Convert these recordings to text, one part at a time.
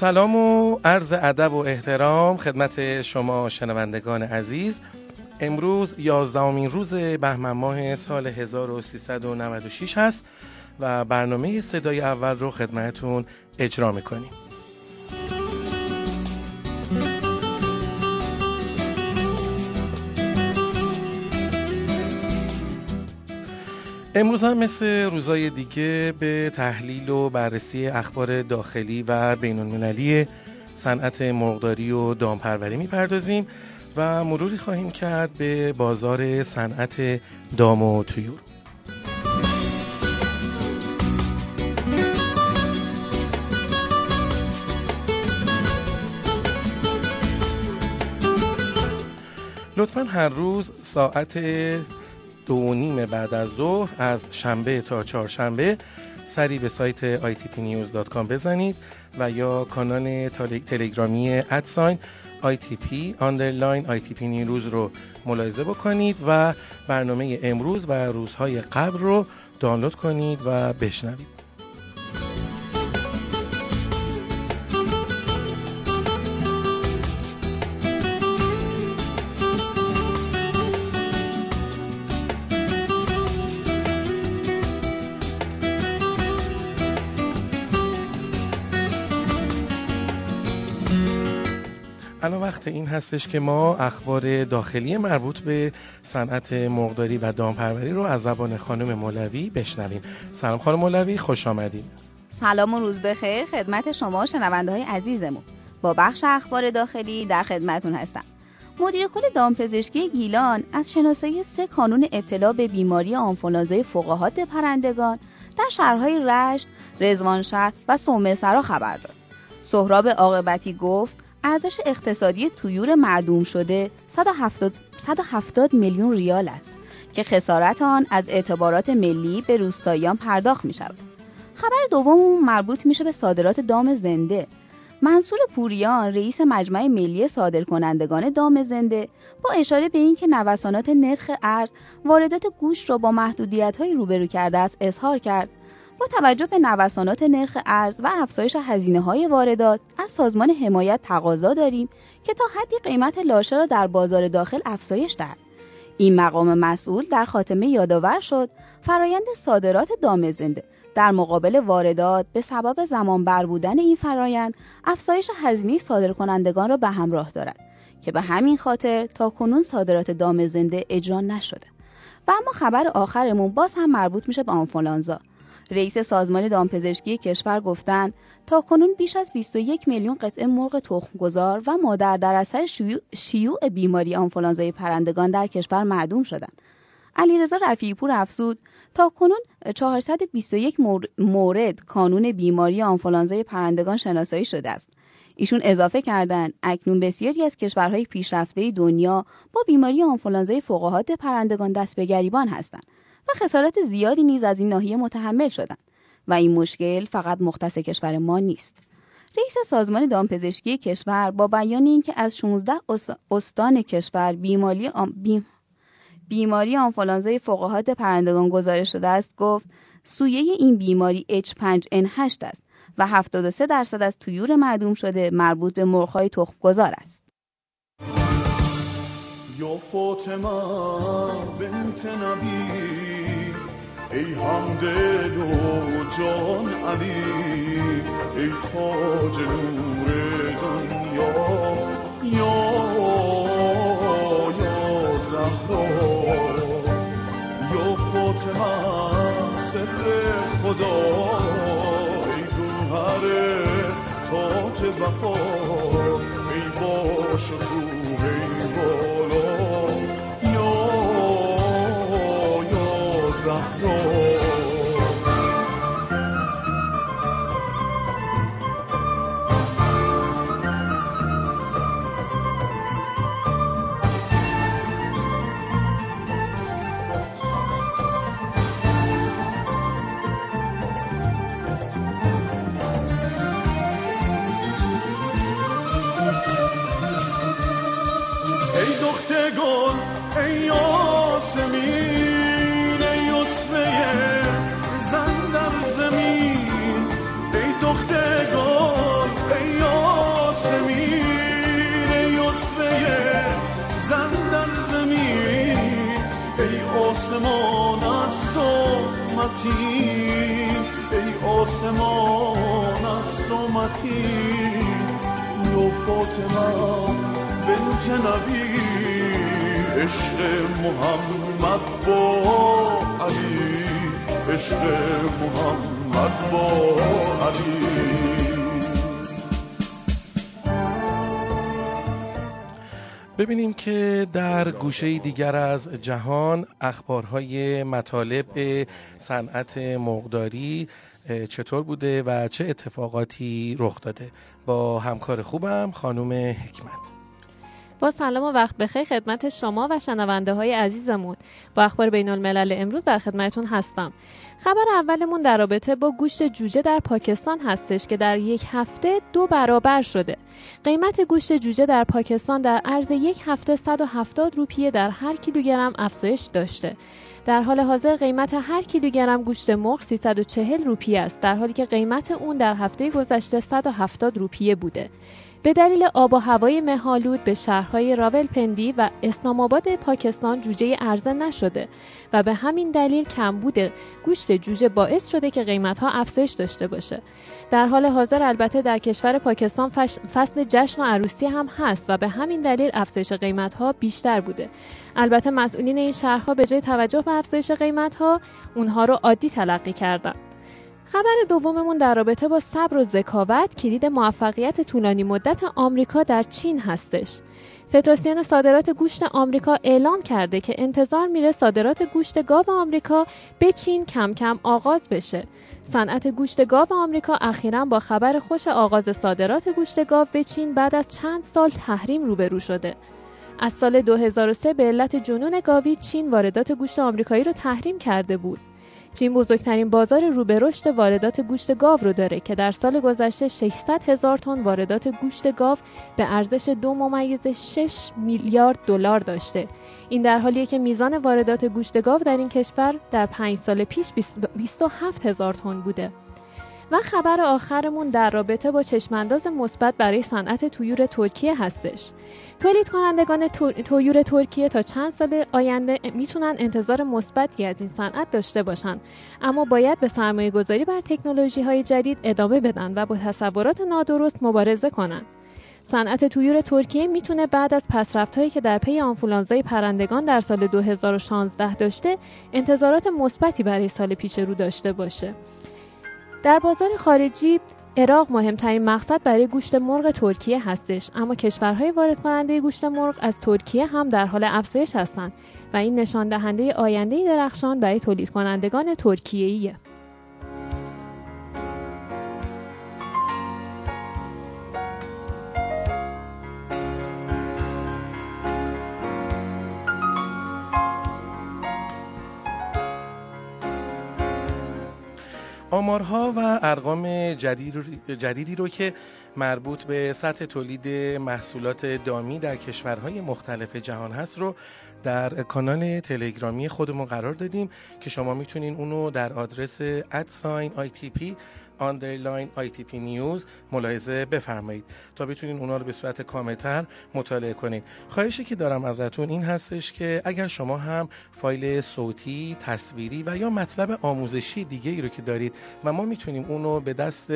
سلام و عرض ادب و احترام خدمت شما شنوندگان عزیز. امروز یازدهمین روز بهمن ماه سال 1396 هست و برنامه صدای اول رو خدمتون اجرا می‌کنیم. امروز هم مثل روزای دیگه به تحلیل و بررسی اخبار داخلی و بین المللی صنعت مرغداری و دامپروری می‌پردازیم و مروری خواهیم کرد به بازار صنعت دام و تویور لطفا هر روز ساعت دو نیم بعد از ظهر از شنبه تا چهارشنبه سری به سایت itpnews.com بزنید و یا کانال تلگرامی ادساین ITP آندرلاین ITP نیروز رو ملاحظه بکنید و برنامه امروز و روزهای قبل رو دانلود کنید و بشنوید. الان وقت این هستش که ما اخبار داخلی مربوط به صنعت مرغداری و دامپروری رو از زبان خانم مولوی بشنویم. سلام خانم مولوی خوش آمدید سلام و روز بخیر خدمت شما شنونده های عزیزمون. با بخش اخبار داخلی در خدمتون هستم. مدیر کل دامپزشکی گیلان از شناسایی سه کانون ابتلا به بیماری آنفولانزای فقاهات پرندگان در شهرهای رشت، رزوانشهر و سومه سرا خبر داد. سهراب عاقبتی گفت ارزش اقتصادی تویور معدوم شده 170, 170 میلیون ریال است که خسارت آن از اعتبارات ملی به روستاییان پرداخت می شود. خبر دوم مربوط میشه به صادرات دام زنده. منصور پوریان رئیس مجمع ملی صادرکنندگان دام زنده با اشاره به اینکه نوسانات نرخ ارز واردات گوشت را با محدودیت‌های روبرو کرده است اظهار کرد با توجه به نوسانات نرخ ارز و افزایش هزینه های واردات از سازمان حمایت تقاضا داریم که تا حدی قیمت لاشه را در بازار داخل افزایش دهد. این مقام مسئول در خاتمه یادآور شد فرایند صادرات دام زنده. در مقابل واردات به سبب زمان بر بودن این فرایند افزایش هزینه صادرکنندگان را به همراه دارد که به همین خاطر تا کنون صادرات دام زنده اجرا نشده. و اما خبر آخرمون باز هم مربوط میشه به آنفولانزا. رئیس سازمان دامپزشکی کشور گفتند تا کنون بیش از 21 میلیون قطعه مرغ تخمگذار و مادر در اثر شیوع بیماری آنفولانزای پرندگان در کشور معدوم شدند. علیرضا رفیعپور افزود تا کنون 421 مورد کانون بیماری آنفولانزای پرندگان شناسایی شده است. ایشون اضافه کردند اکنون بسیاری از کشورهای پیشرفته دنیا با بیماری آنفولانزای فوقهات پرندگان دست به گریبان هستند و خسارات زیادی نیز از این ناحیه متحمل شدند و این مشکل فقط مختص کشور ما نیست. رئیس سازمان دامپزشکی کشور با بیان اینکه از 16 استان کشور بیماری آم... بیم... بیماری آنفولانزای فقاهات پرندگان گزارش شده است گفت سویه این بیماری H5N8 است و 73 درصد از تویور معدوم شده مربوط به مرغ‌های تخمگذار است. یا فاطمه بنت نبی ای همدل و جان علی ای تاج نور دنیا. عشق محمد با علی عشق محمد با علی. ببینیم که در گوشه دیگر از جهان اخبارهای مطالب صنعت مقداری چطور بوده و چه اتفاقاتی رخ داده. با همکار خوبم خانم حکمت. با سلام و وقت بخیر خدمت شما و شنونده های عزیزمون. با اخبار بین الملل امروز در خدمتون هستم. خبر اولمون در رابطه با گوشت جوجه در پاکستان هستش که در یک هفته دو برابر شده. قیمت گوشت جوجه در پاکستان در عرض یک هفته 170 روپیه در هر کیلوگرم افزایش داشته. در حال حاضر قیمت هر کیلوگرم گوشت مرغ 340 روپیه است در حالی که قیمت اون در هفته گذشته 170 روپیه بوده. به دلیل آب و هوای مهالود به شهرهای راولپندی و اسلام آباد پاکستان جوجه عرضه نشده و به همین دلیل کمبود گوشت جوجه باعث شده که قیمتها افزایش داشته باشه. در حال حاضر البته در کشور پاکستان فصل جشن و عروسی هم هست و به همین دلیل افزایش قیمتها بیشتر بوده. البته مسئولین این شهرها به جای توجه به افزایش قیمتها اونها رو عادی تلقی کردن. خبر دوممون در رابطه با صبر و ذکاوت کلید موفقیت طولانی مدت آمریکا در چین هستش. فدراسیون صادرات گوشت آمریکا اعلام کرده که انتظار میره صادرات گوشت گاو آمریکا به چین کم کم آغاز بشه. صنعت گوشت گاو آمریکا اخیرا با خبر خوش آغاز صادرات گوشت گاو به چین بعد از چند سال تحریم روبرو شده. از سال 2003 به علت جنون گاوی چین واردات گوشت آمریکایی رو تحریم کرده بود. چین بزرگترین بازار رو به رشد واردات گوشت گاو رو داره که در سال گذشته 600 هزار تن واردات گوشت گاو به ارزش دو ممیز 6 میلیارد دلار داشته. این در حالیه که میزان واردات گوشت گاو در این کشور در 5 سال پیش 27 هزار تن بوده. و خبر آخرمون در رابطه با چشمانداز مثبت برای صنعت تویور ترکیه هستش. تولید کنندگان تویور ترکیه تا چند سال آینده می‌تونن انتظار مثبتی از این صنعت داشته باشن اما باید به سرمایه گذاری بر تکنولوژی های جدید ادامه بدن و با تصورات نادرست مبارزه کنند. صنعت تویور ترکیه می‌تونه بعد از پسرفت هایی که در پی آنفولانزای پرندگان در سال 2016 داشته انتظارات مثبتی برای سال پیش رو داشته باشه. در بازار خارجی عراق مهمترین مقصد برای گوشت مرغ ترکیه هستش اما کشورهای وارد کننده گوشت مرغ از ترکیه هم در حال افزایش هستند و این نشان دهنده آینده درخشان برای تولید کنندگان ترکیه‌ایه. آمارها و ارقام جدیدی رو که مربوط به سطح تولید محصولات دامی در کشورهای مختلف جهان هست رو در کانال تلگرامی خودمون قرار دادیم که شما می‌تونین اونو در آدرس at sign ITP underline P news ملاحظه بفرمایید تا بتونین اونا رو به صورت کاملتر مطالعه کنید خواهشی که دارم ازتون این هستش که اگر شما هم فایل صوتی تصویری و یا مطلب آموزشی دیگه ای رو که دارید و ما می‌تونیم اونو به دست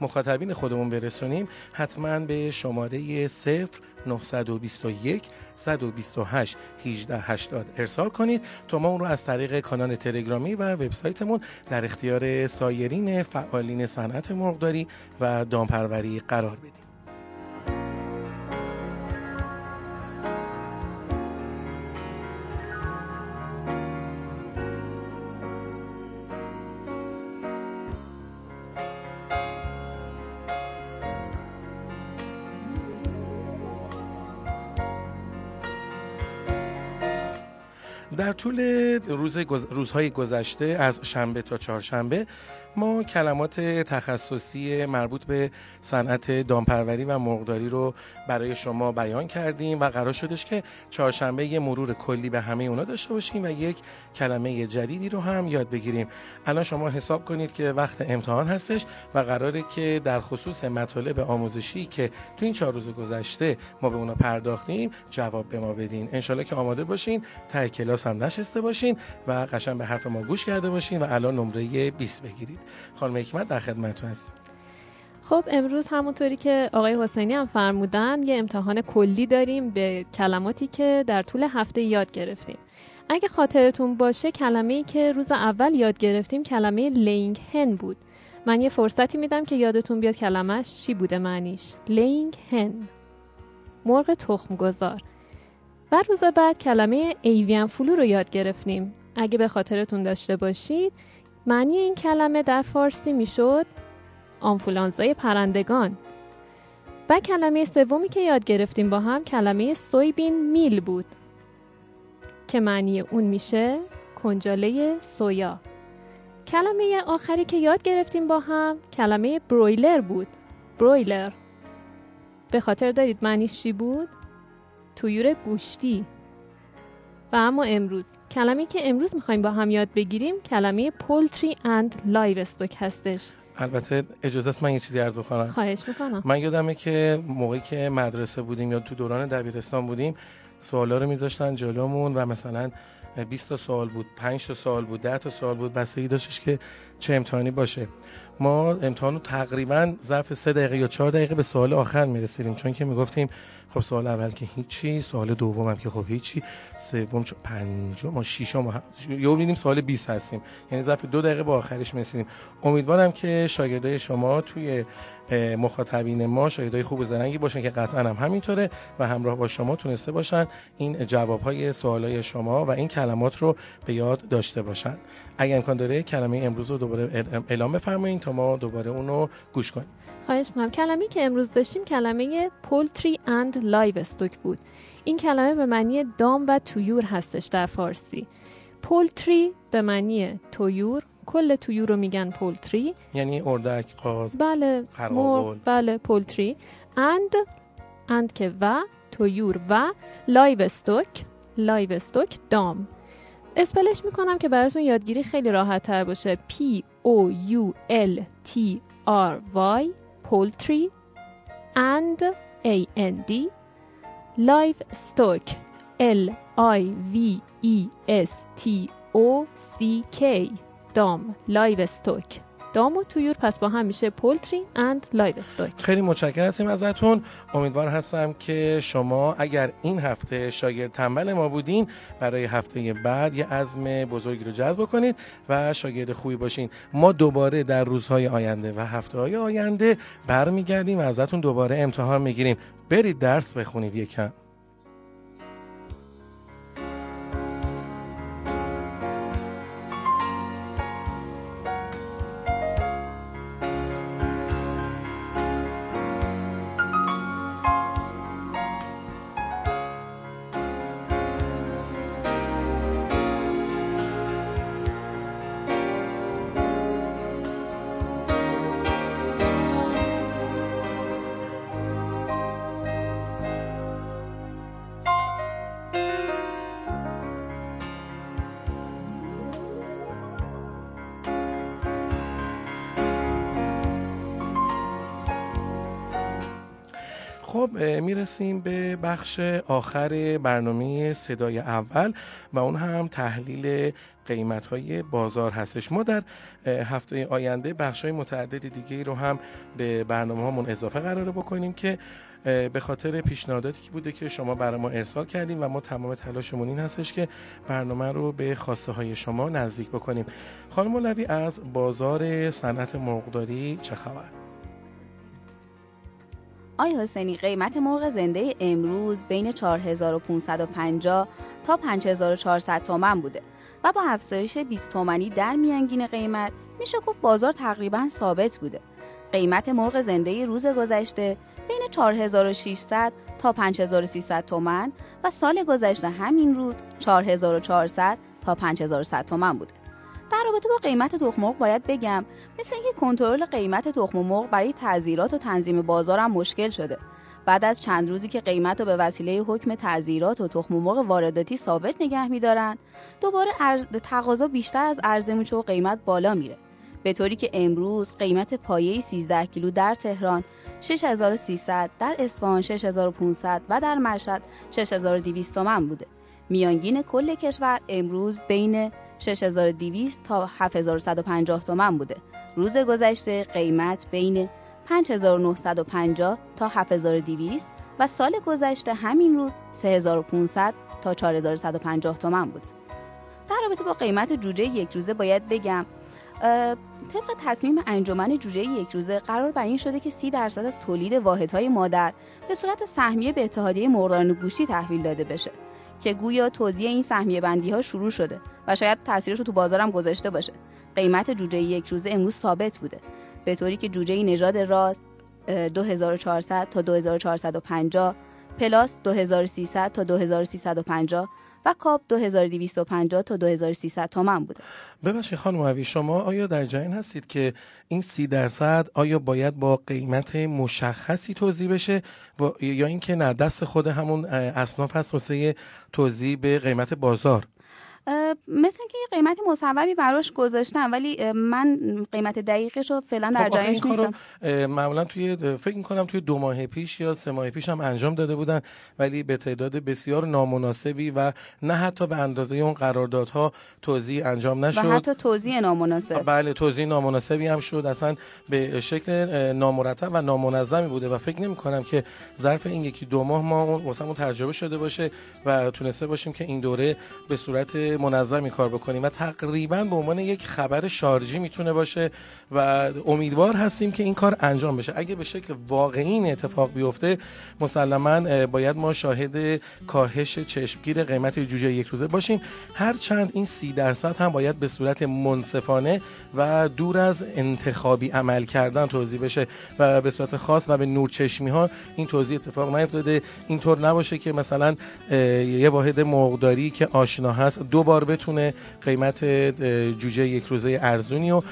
مخاطبین خودمون برسونیم حتما به شماره 0 921 128 1880 ارسال کنید. تا ما اون رو از طریق کانال تلگرامی و وبسایتمون در اختیار سایرین فعالین صنعت مرغداری و دامپروری قرار بدیم. روزهای گذشته از شنبه تا چهارشنبه ما کلمات تخصصی مربوط به صنعت دامپروری و مرغداری رو برای شما بیان کردیم و قرار شدش که چهارشنبه یه مرور کلی به همه اونا داشته باشیم و یک کلمه جدیدی رو هم یاد بگیریم. الان شما حساب کنید که وقت امتحان هستش و قراره که در خصوص مطالب آموزشی که تو این چهار روز گذشته ما به اونا پرداختیم جواب به ما بدین. انشالله که آماده باشین ته کلاس هم نشسته باشین و قشنگ به حرف ما گوش کرده باشین و الان نمره 20 بگیرید. خانم حکمت در خدمتتون هست خب امروز همونطوری که آقای حسینی هم فرمودن یه امتحان کلی داریم به کلماتی که در طول هفته یاد گرفتیم. اگه خاطرتون باشه کلمه ای که روز اول یاد گرفتیم کلمه laying hen بود. من یه فرصتی میدم که یادتون بیاد کلمش چی بوده معنیش. laying hen مرغ تخم گذار و روز بعد کلمه avian flu رو یاد گرفتیم. اگه به خاطرتون داشته باشید معنی این کلمه در فارسی می‌شد؟ آنفولانزای پرندگان. و کلمه سومی که یاد گرفتیم با هم کلمه soybean meal بود که معنی اون میشه کنجاله سویا. کلمه آخری که یاد گرفتیم با هم کلمه broiler بود. broiler. به خاطر دارید معنیش چی بود؟ طیور گوشتی. و اما امروز کلمه که امروز می‌خوایم با هم یاد بگیریم کلمه poultry and livestock هستش. البته اجازه است من یه چیزی عرض کنم خواهش می‌کنم. من یادمه که موقعی که مدرسه بودیم یا تو دوران دبیرستان بودیم سوالا رو میذاشتن جلومون و مثلا 20 تا سوال بود 5 تا سوال بود 10 تا سوال بود بستگی داشتش که چه امتحانی باشه. ما امتحان رو تقریبا ظرف 3 دقیقه یا 4 دقیقه به سوال آخر می‌رسیدیم. چون که می‌گفتیم خب سوال اول که هیچی سوال دوم هم که خب هیچی سوم چون پنجم و ششم یا میدیم سوال 20 هستیم. یعنی ظرف دو دقیقه با آخرش می‌رسیدیم. امیدوارم که شاگردای شما توی مخاطبین ما شاگردای خوب زرنگی باشن که قطعا هم همینطوره و همراه با شما تونسته باشن این جوابهای سوالای شما و این کلمات رو به یاد داشته باشن. اگه امکان داره کلمه امروز رو دوباره اعلام بفرمایید تا ما دوباره اونو گوش کنیم. خواهش می‌کنم. کلمه که امروز داشتیم کلمه poultry and livestock بود. این کلمه به معنی دام و طیور هستش در فارسی. poultry به معنی طیور کل طیور رو میگن poultry. یعنی اردک قاز بله قرقاول. بله poultry. and and که و طیور و livestock livestock دام. spell ش می‌کنم که براتون یادگیری خیلی راحت تر باشه. P O U L T R Y poultry and A N D. livestock L I V E S T O C K. دام livestock دام و طیور پس با هم میشه poultry and livestock خیلی متشکرم هستیم ازتون امیدوار هستم که شما اگر این هفته شاگرد تنبل ما بودین برای هفته بعد یه عزم بزرگی رو جذب کنید و شاگرد خوبی باشین. ما دوباره در روزهای آینده و هفته های آینده برمیگردیم و ازتون دوباره امتحان می‌گیریم. برید درس بخونید یکم. خب می‌رسیم به بخش آخر برنامه صدای اول و اون هم تحلیل قیمت های بازار هستش ما در هفته آینده بخش های متعدد دیگه رو هم به برنامه هامون اضافه قراره بکنیم که به خاطر پیشنهاداتی که بوده که شما برای ما ارسال کردیم و ما تمام تلاشمون این هستش که برنامه رو به خواسته های شما نزدیک بکنیم خانم مولوی از بازار صنعت مرغداری چه خبر؟ آی حسینی قیمت مرغ زنده امروز بین 4550 تا 5400 تومن بوده و با افزایش 20 تومنی در میانگین قیمت میشه گفت بازار تقریبا ثابت بوده. قیمت مرغ زنده روز گذشته بین 4600 تا 5300 تومن و سال گذشته همین روز 4400 تا 5100 تومن بوده. در رابطه با قیمت تخم مرغ باید بگم مثل اینکه کنترل قیمت تخم مرغ برای تعذیرات و تنظیم بازار هم مشکل شده بعد از چند روزی که قیمت رو به وسیله حکم تعذیرات و تخم مرغ وارداتی ثابت نگه میدارن دوباره. تقاضا بیشتر از عرضه میشه و قیمت بالا میره به طوری که امروز قیمت پایه 13 کیلو در تهران 6300 در اصفهان 6500 و در مشهد 6200 تومان بوده میانگین کل کشور امروز بین 6200 تا 7150 تومن بوده. روز گذشته قیمت بین 5950 تا 7200 و سال گذشته همین روز 3500 تا 4150 تومن بود. در رابطه با قیمت جوجه یک روزه باید بگم طبق تصمیم انجمن جوجه یک روزه قرار بر این شده که 30 درصد از تولید واحدهای مادر به صورت سهمیه به اتحادیه مرغداران گوشتی تحویل داده بشه که گویا توزیع این سهمیه بندی ها شروع شده و شاید تاثیرش رو تو بازارم گذاشته باشه. قیمت جوجه یک روزه امروز ثابت بوده. به طوری که جوجه نژاد راست 2400 تا 2450 پلاس 2300 تا 2350 و کاپ 2250 تا 2300 تومن بوده. ببخشید خانم اوی شما آیا در جریان هستید که این سی درصد آیا باید با قیمت مشخصی توضیح بشه یا اینکه نه دست خود همون اصناف هست واسه توضیح به قیمت بازار؟ مثل که یه قیمت مصوبی براش گذاشتم ولی من قیمت دقیقش رو فعلا در خب جایش نیستم. معمولا توی فکر می‌کنم توی دو ماه پیش یا سه ماه پیش هم انجام داده بودن ولی به تعداد بسیار نامناسبی و نه حتی به اندازه اون قراردادها توضیح انجام نشد. و حتی توضیح نامناسب. بله توضیح نامناسبی هم شد. اصلا به شکل نامرتب و نامنظمی بوده و فکر نمی کنم که ظرف این یکی دو ماه ما واسمون تجربه شده باشه و تونسته باشیم که این دوره به صورت منظمی کار بکنیم و تقریبا به عنوان یک خبر شارژی می‌تونه باشه و امیدوار هستیم که این کار انجام بشه. اگه به شکل واقعی این اتفاق بیفته مسلما باید ما شاهد کاهش چشمگیر قیمت جوجه یک روزه باشیم. هرچند این سی درصد هم باید به صورت منصفانه و دور از انتخابی عمل کردن توضیح بشه و به صورت خاص و به نورچشمی ها این توضیح اتفاق نیفتاده. اینطور نباشه که مثلا یه واحد مقداری که آشنا هست دو بار بتونه قیمت جوجه یک روزه ارزونی رو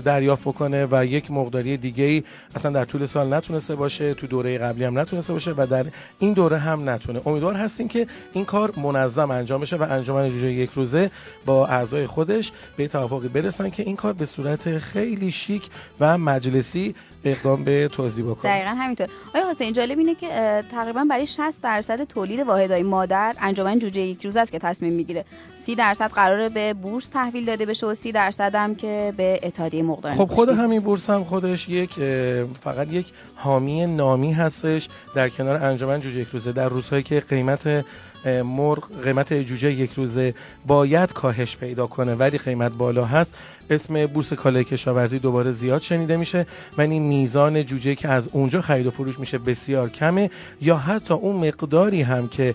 دریافت بکنه و یک مقداری دیگه ای اصلا در طول سال نتونسته باشه تو دوره قبلی هم نتونسته باشه و در این دوره هم نتونه. امیدوار هستیم که این کار منظم انجام بشه و انجمن جوجه یک روزه با اعضای خودش به توافقی برسن که این کار به صورت خیلی شیک و مجلسی اقدام به توضیح بکنه. دقیقا همینطور. آیا حسین جالب اینه که تقریبا برای 60 درصد تولید واحدهای مادر انجمن جوجه یک روزه است که تصمیم می‌گیره. 30 درصد قراره به بورس تحویل داده بشه و 30 درصد هم که به اتحادیه مقداران خب خود همین بورس هم خودش یک فقط یک حامی نامی هستش. در کنار انجمن جوجه یک روزه در روزهایی که قیمت مرغ قیمت جوجه یک روزه باید کاهش پیدا کنه ولی قیمت بالا هست. اسم بورس کالای کشاورزی دوباره زیاد شنیده میشه ولی میزان جوجه که از اونجا خرید و فروش میشه بسیار کمه. یا حتی اون مقداری هم که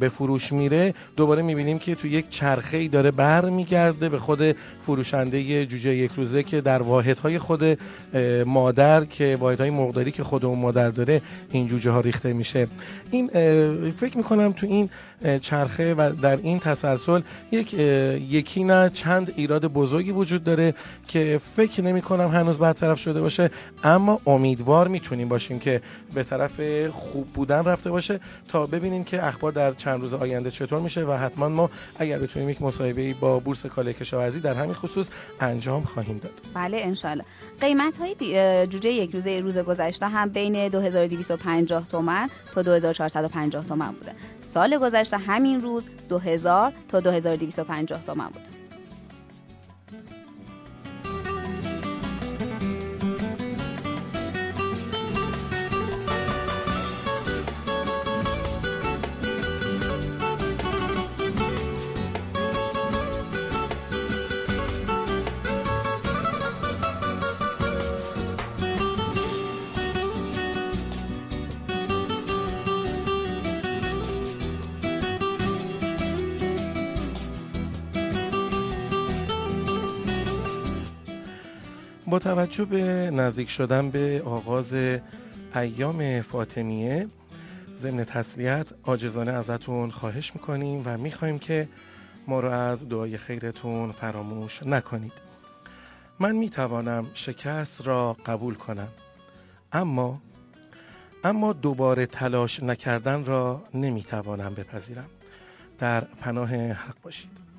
به فروش میره دوباره می‌بینیم که تو یک چرخه ای داره بر میگرده به خود فروشنده جوجه یک روزه که در واحدهای خود مادر که واحدهای مقداری که خود اون مادر داره این جوجه ها ریخته میشه. این فکر می‌کنم تو این چرخه و در این تسلسل یک یکی نه چند ایراد بزرگی وجود داره که فکر نمی کنم هنوز برطرف شده باشه اما امیدوار می‌تونیم باشیم که به طرف خوب بودن رفته باشه تا ببینیم که اخبار در چند روز آینده چطور میشه و حتما ما اگر بتونیم یک مصاحبه با بورس کالای کشاورزی در همین خصوص انجام خواهیم داد. بله انشالله قیمت های جوجه یک روزه روز گذشته هم بین 2250 تومن تا 2450 تومن بوده. سال گذشته همین روز 2000 تا 2250 تومن بوده با توجه به نزدیک شدن به آغاز ایام فاطمیه ضمن تسلیت عاجزانه ازتون خواهش می‌کنیم و می‌خوایم که ما رو از دعای خیرتون فراموش نکنید. من می‌توانم شکست را قبول کنم اما اما دوباره تلاش نکردن را نمی‌توانم بپذیرم. در پناه حق باشید.